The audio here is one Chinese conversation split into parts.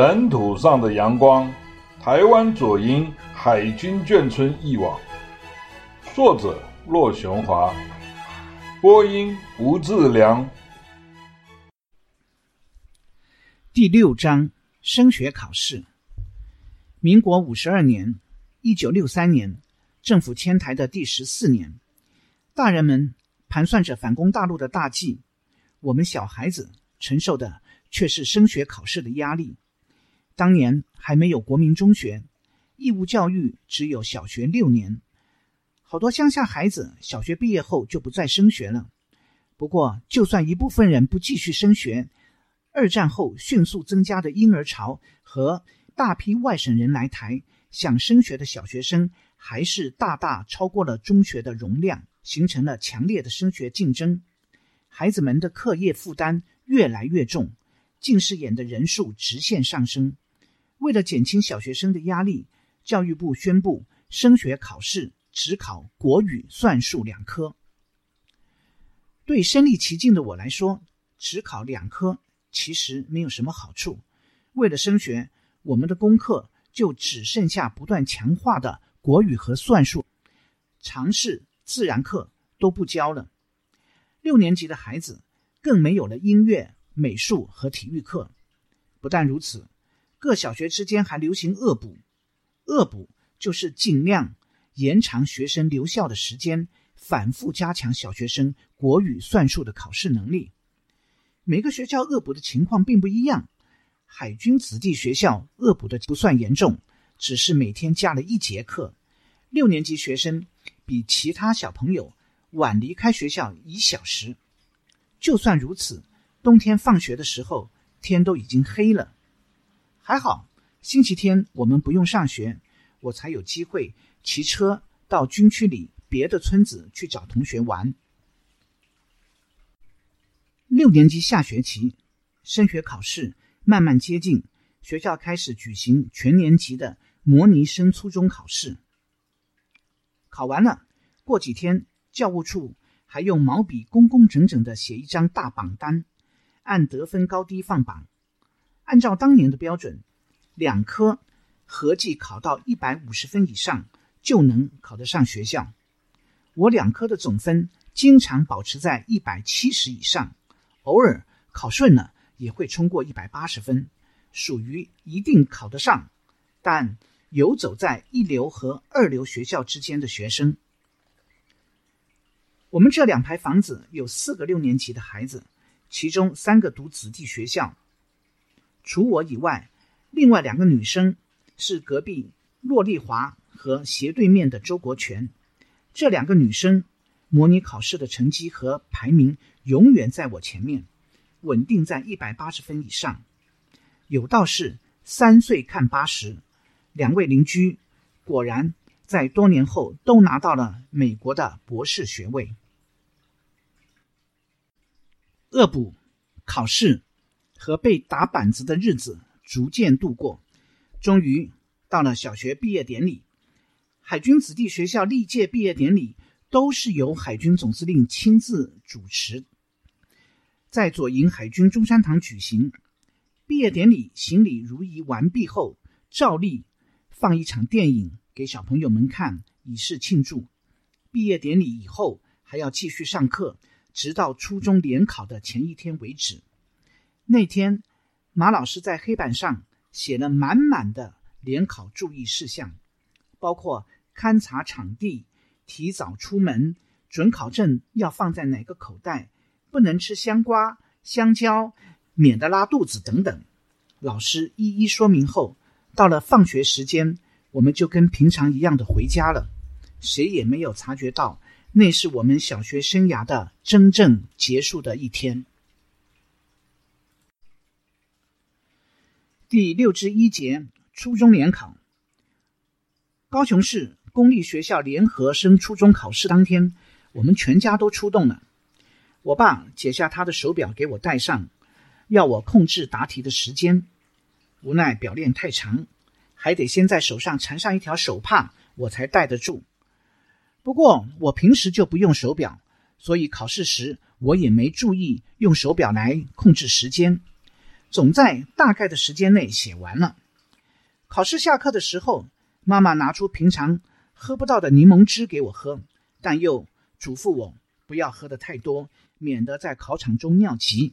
尘土上的阳光，台湾左营海军眷村忆往，作者骆雄华，播音吴志良。第六章升学考试。民国五十二年，一九六三年，政府迁台的第十四年，大人们盘算着反攻大陆的大计，我们小孩子承受的却是升学考试的压力。当年还没有国民中学，义务教育只有小学六年，好多乡下孩子小学毕业后就不再升学了。不过，就算一部分人不继续升学，二战后迅速增加的婴儿潮和大批外省人来台想升学的小学生，还是大大超过了中学的容量，形成了强烈的升学竞争。孩子们的课业负担越来越重，近视眼的人数直线上升。为了减轻小学生的压力，教育部宣布升学考试只考国语、算术两科。对身历其境的我来说，只考两科其实没有什么好处。为了升学，我们的功课就只剩下不断强化的国语和算术，常识、自然课都不教了。六年级的孩子更没有了音乐、美术和体育课。不但如此。各小学之间还流行恶补，恶补就是尽量延长学生留校的时间，反复加强小学生国语、算术的考试能力。每个学校恶补的情况并不一样。海军子弟学校恶补的不算严重，只是每天加了一节课。六年级学生比其他小朋友晚离开学校一小时。就算如此，冬天放学的时候，天都已经黑了。还好，星期天我们不用上学，我才有机会骑车到军区里别的村子去找同学玩。六年级下学期，升学考试慢慢接近，学校开始举行全年级的模拟升初中考试。考完了，过几天教务处还用毛笔工工整整地写一张大榜单，按得分高低放榜。按照当年的标准，两科合计考到一百五十分以上就能考得上学校。我两科的总分经常保持在一百七十以上，偶尔考顺了也会冲过一百八十分，属于一定考得上，但游走在一流和二流学校之间的学生。我们这两排房子有四个六年级的孩子，其中三个读子弟学校。除我以外，另外两个女生是隔壁骆丽华和斜对面的周国权。这两个女生模拟考试的成绩和排名永远在我前面，稳定在一百八十分以上。有道是三岁看八十，两位邻居果然在多年后都拿到了美国的博士学位。恶补考试。和被打板子的日子逐渐度过，终于到了小学毕业典礼。海军子弟学校历届毕业典礼都是由海军总司令亲自主持，在左营海军中山堂举行。毕业典礼行礼如仪完毕后，照例放一场电影给小朋友们看，以示庆祝。毕业典礼以后还要继续上课，直到初中联考的前一天为止。那天，马老师在黑板上写了满满的联考注意事项，包括勘察场地、提早出门、准考证要放在哪个口袋、不能吃香瓜、香蕉，免得拉肚子等等。老师一一说明后，到了放学时间，我们就跟平常一样的回家了，谁也没有察觉到那是我们小学生涯的真正结束的一天。第六之一节初中联考。高雄市公立学校联合升初中考试当天，我们全家都出动了。我爸解下他的手表给我戴上，要我控制答题的时间。无奈表链太长，还得先在手上缠上一条手帕，我才戴得住。不过我平时就不用手表，所以考试时我也没注意用手表来控制时间。总在大概的时间内写完了。考试下课的时候，妈妈拿出平常喝不到的柠檬汁给我喝，但又嘱咐我不要喝得太多，免得在考场中尿急。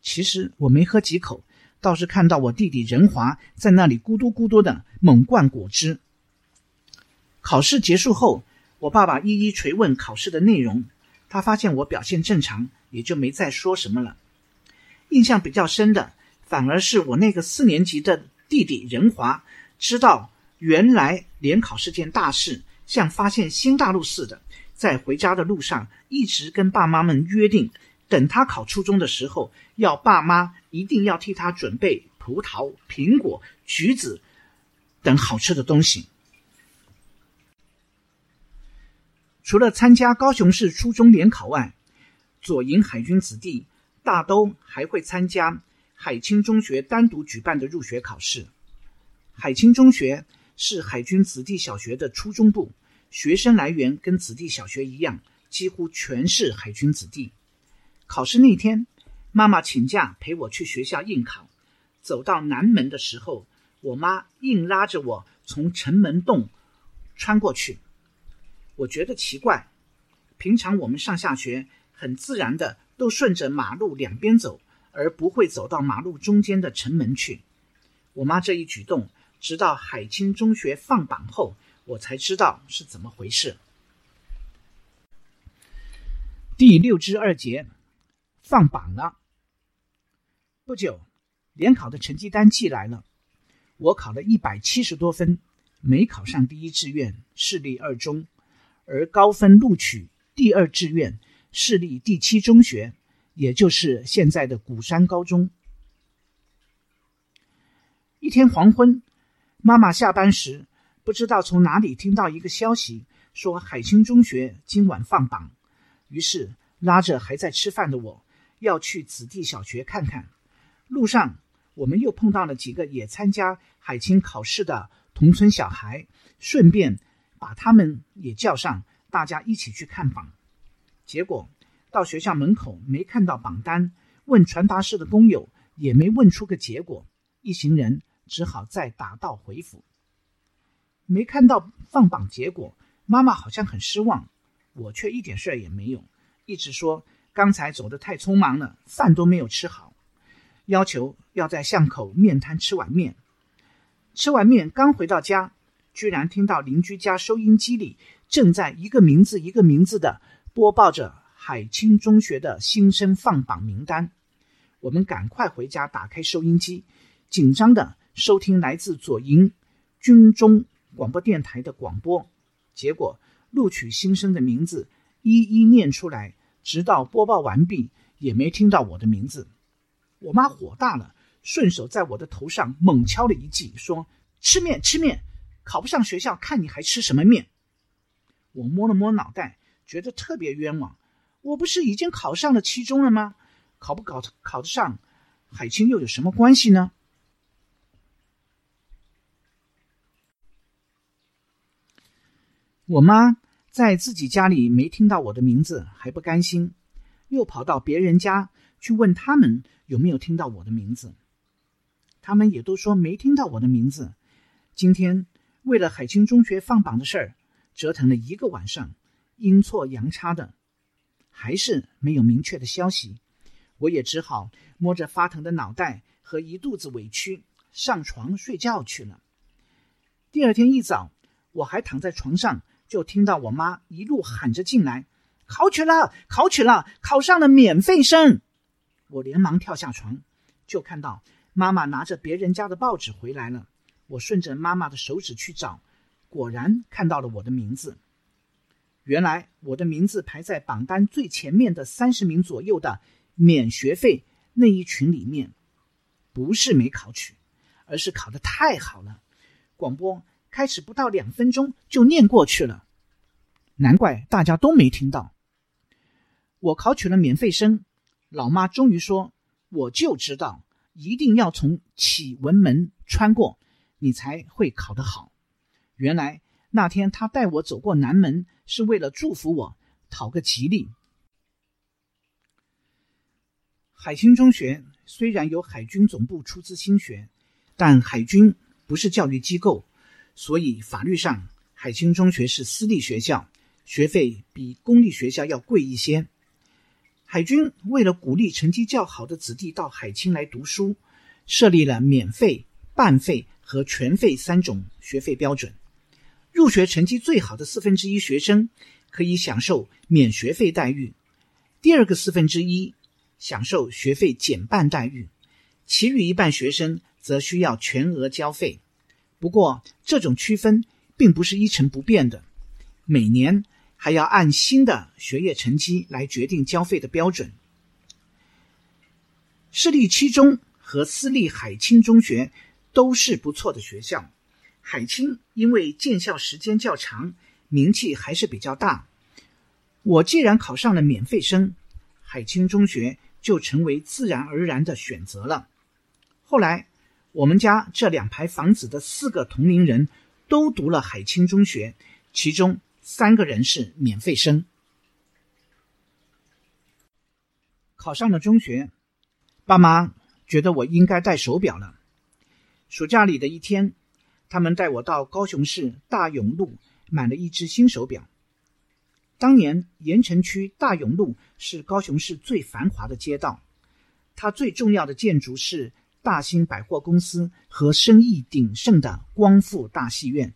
其实我没喝几口，倒是看到我弟弟仁华在那里咕嘟咕嘟的猛灌果汁。考试结束后，我爸爸一一捶问考试的内容，他发现我表现正常，也就没再说什么了。印象比较深的，反而是我那个四年级的弟弟仁华，知道原来联考是件大事，像发现新大陆似的，在回家的路上一直跟爸妈们约定，等他考初中的时候，要爸妈一定要替他准备葡萄、苹果、橘子等好吃的东西。除了参加高雄市初中联考外，左营海军子弟大都还会参加海清中学单独举办的入学考试。海清中学是海军子弟小学的初中部，学生来源跟子弟小学一样，几乎全是海军子弟。考试那天，妈妈请假陪我去学校应考。走到南门的时候，我妈硬拉着我从城门洞穿过去。我觉得奇怪，平常我们上下学很自然的都顺着马路两边走，而不会走到马路中间的城门去。我妈这一举动，直到海清中学放榜后，我才知道是怎么回事。第六之二节，放榜了。不久，联考的成绩单寄来了，我考了一百七十多分，没考上第一志愿市立二中。而高分录取第二志愿市立第七中学，也就是现在的鼓山高中。一天黄昏，妈妈下班时不知道从哪里听到一个消息，说海清中学今晚放榜，于是拉着还在吃饭的我要去子弟小学看看。路上，我们又碰到了几个也参加海清考试的同村小孩，顺便。把他们也叫上，大家一起去看榜。结果到学校门口没看到榜单，问传达室的工友也没问出个结果，一行人只好再打道回府。没看到放榜结果，妈妈好像很失望，我却一点事儿也没有，一直说刚才走得太匆忙了，饭都没有吃好，要求要在巷口面摊吃碗面。吃完面刚回到家。居然听到邻居家收音机里正在一个名字一个名字的播报着海清中学的新生放榜名单。我们赶快回家，打开收音机，紧张地收听来自左营军中广播电台的广播。结果录取新生的名字一一念出来，直到播报完毕，也没听到我的名字。我妈火大了，顺手在我的头上猛敲了一记，说：“吃面，吃面。”考不上学校，看你还吃什么面？我摸了摸脑袋，觉得特别冤枉。我不是已经考上了七中了吗？考不考考得上，海清又有什么关系呢？我妈在自己家里没听到我的名字，还不甘心，又跑到别人家去问他们有没有听到我的名字。他们也都说没听到我的名字。今天。为了海清中学放榜的事儿，折腾了一个晚上，阴错阳差的，还是没有明确的消息。我也只好摸着发疼的脑袋和一肚子委屈上床睡觉去了。第二天一早，我还躺在床上，就听到我妈一路喊着进来：“考取了，考取了，考上了免费生！”我连忙跳下床，就看到妈妈拿着别人家的报纸回来了。我顺着妈妈的手指去找，果然看到了我的名字。原来我的名字排在榜单最前面的三十名左右的免学费那一群里面，不是没考取，而是考得太好了。广播开始不到两分钟就念过去了，难怪大家都没听到。我考取了免费生，老妈终于说：“我就知道，一定要从启文门穿过。”你才会考得好。原来那天她带我走过南门，是为了祝福我，讨个吉利。海清中学虽然由海军总部出资兴学，但海军不是教育机构，所以法律上海清中学是私立学校，学费比公立学校要贵一些。海军为了鼓励成绩较好的子弟到海清来读书，设立了免费、半费和全费三种学费标准。入学成绩最好的四分之一学生可以享受免学费待遇，第二个四分之一享受学费减半待遇，其余一半学生则需要全额交费。不过，这种区分并不是一成不变的，每年还要按新的学业成绩来决定交费的标准。市立七中和私立海清中学都是不错的学校。海清因为建校时间较长，名气还是比较大。我既然考上了免费生，海清中学就成为自然而然的选择了。后来，我们家这两排房子的四个同龄人都读了海清中学，其中三个人是免费生。考上了中学，爸妈觉得我应该戴手表了。暑假里的一天。他们带我到高雄市大勇路买了一只新手表。当年盐城区大勇路是高雄市最繁华的街道，它最重要的建筑是大兴百货公司和生意鼎盛的光复大戏院。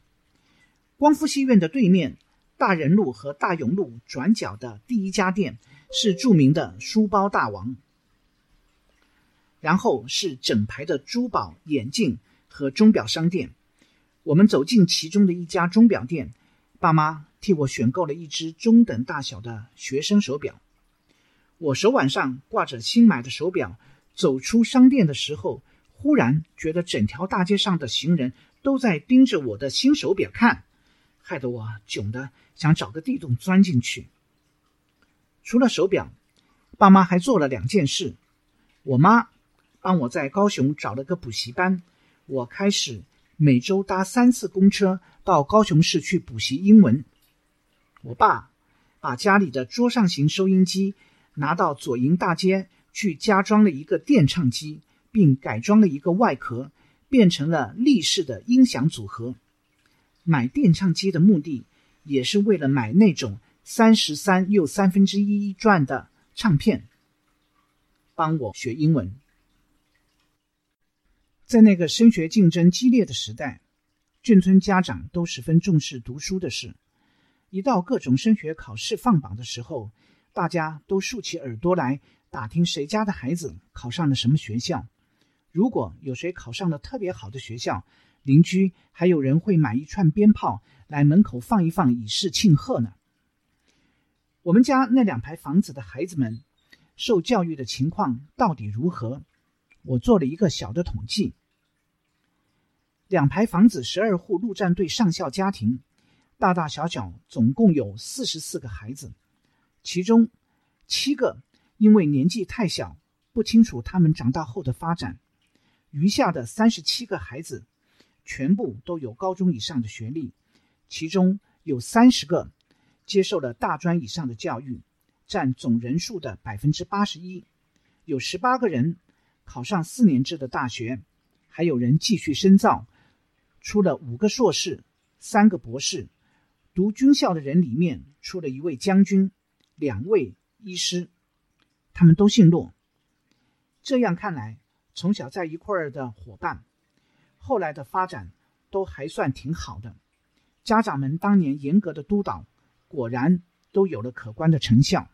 光复戏院的对面，大仁路和大勇路转角的第一家店是著名的书包大王，然后是整排的珠宝、眼镜和钟表商店。我们走进其中的一家钟表店，爸妈替我选购了一只中等大小的学生手表。我手腕上挂着新买的手表，走出商店的时候，忽然觉得整条大街上的行人都在盯着我的新手表看，害得我窘得想找个地洞钻进去。除了手表，爸妈还做了两件事：我妈帮我在高雄找了个补习班，我开始。每周搭三次公车到高雄市去补习英文。我爸把家里的桌上型收音机拿到左营大街去加装了一个电唱机，并改装了一个外壳，变成了立式的音响组合。买电唱机的目的也是为了买那种三十三又三分之一转的唱片，帮我学英文。在那个升学竞争激烈的时代，眷村家长都十分重视读书的事。一到各种升学考试放榜的时候，大家都竖起耳朵来打听谁家的孩子考上了什么学校。如果有谁考上了特别好的学校，邻居还有人会买一串鞭炮来门口放一放，以示庆贺呢。我们家那两排房子的孩子们受教育的情况到底如何？我做了一个小的统计。两排房子，十二户陆战队上校家庭，大大小小总共有四十四个孩子，其中七个因为年纪太小，不清楚他们长大后的发展，余下的三十七个孩子全部都有高中以上的学历，其中有三十个接受了大专以上的教育，占总人数的百分之八十一，有十八个人考上四年制的大学，还有人继续深造。出了五个硕士，三个博士。读军校的人里面，出了一位将军，两位医师，他们都姓骆。这样看来，从小在一块儿的伙伴，后来的发展都还算挺好的。家长们当年严格的督导，果然都有了可观的成效。